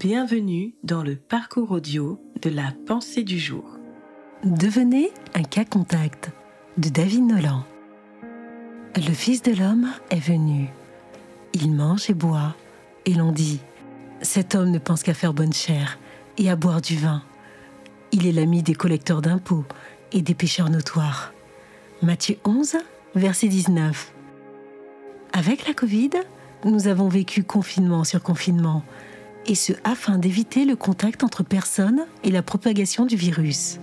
Bienvenue dans le parcours audio de la pensée du jour. Devenez un cas contact de David Nolan. Le Fils de l'homme est venu. Il mange et boit, et l'on dit Cet homme ne pense qu'à faire bonne chère et à boire du vin. Il est l'ami des collecteurs d'impôts et des pécheurs notoires. Matthieu 11, verset 19. Avec la Covid, nous avons vécu confinement sur confinement, et ce afin d'éviter le contact entre personnes et la propagation du virus.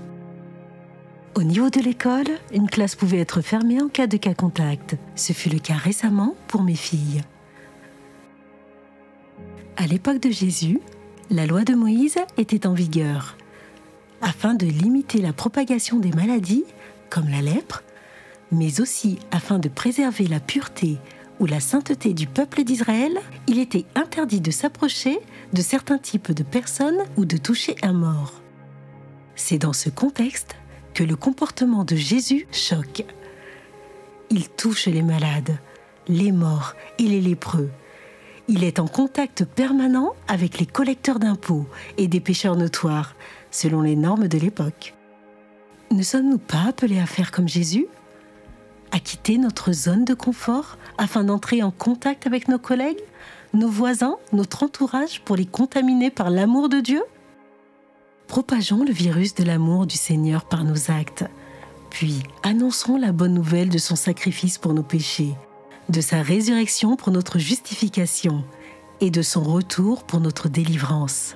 Au niveau de l'école, une classe pouvait être fermée en cas de cas contact. Ce fut le cas récemment pour mes filles. À l'époque de Jésus, la loi de Moïse était en vigueur. Afin de limiter la propagation des maladies, comme la lèpre, mais aussi afin de préserver la pureté ou la sainteté du peuple d'Israël, il était interdit de s'approcher de certains types de personnes ou de toucher un mort. C'est dans ce contexte que le comportement de Jésus choque. Il touche les malades, les morts et les lépreux. Il est en contact permanent avec les collecteurs d'impôts et des pécheurs notoires, selon les normes de l'époque. Ne sommes-nous pas appelés à faire comme Jésus? À quitter notre zone de confort afin d'entrer en contact avec nos collègues, nos voisins, notre entourage pour les contaminer par l'amour de Dieu? Propageons le virus de l'amour du Seigneur par nos actes, puis annonçons la bonne nouvelle de son sacrifice pour nos péchés, de sa résurrection pour notre justification et de son retour pour notre délivrance.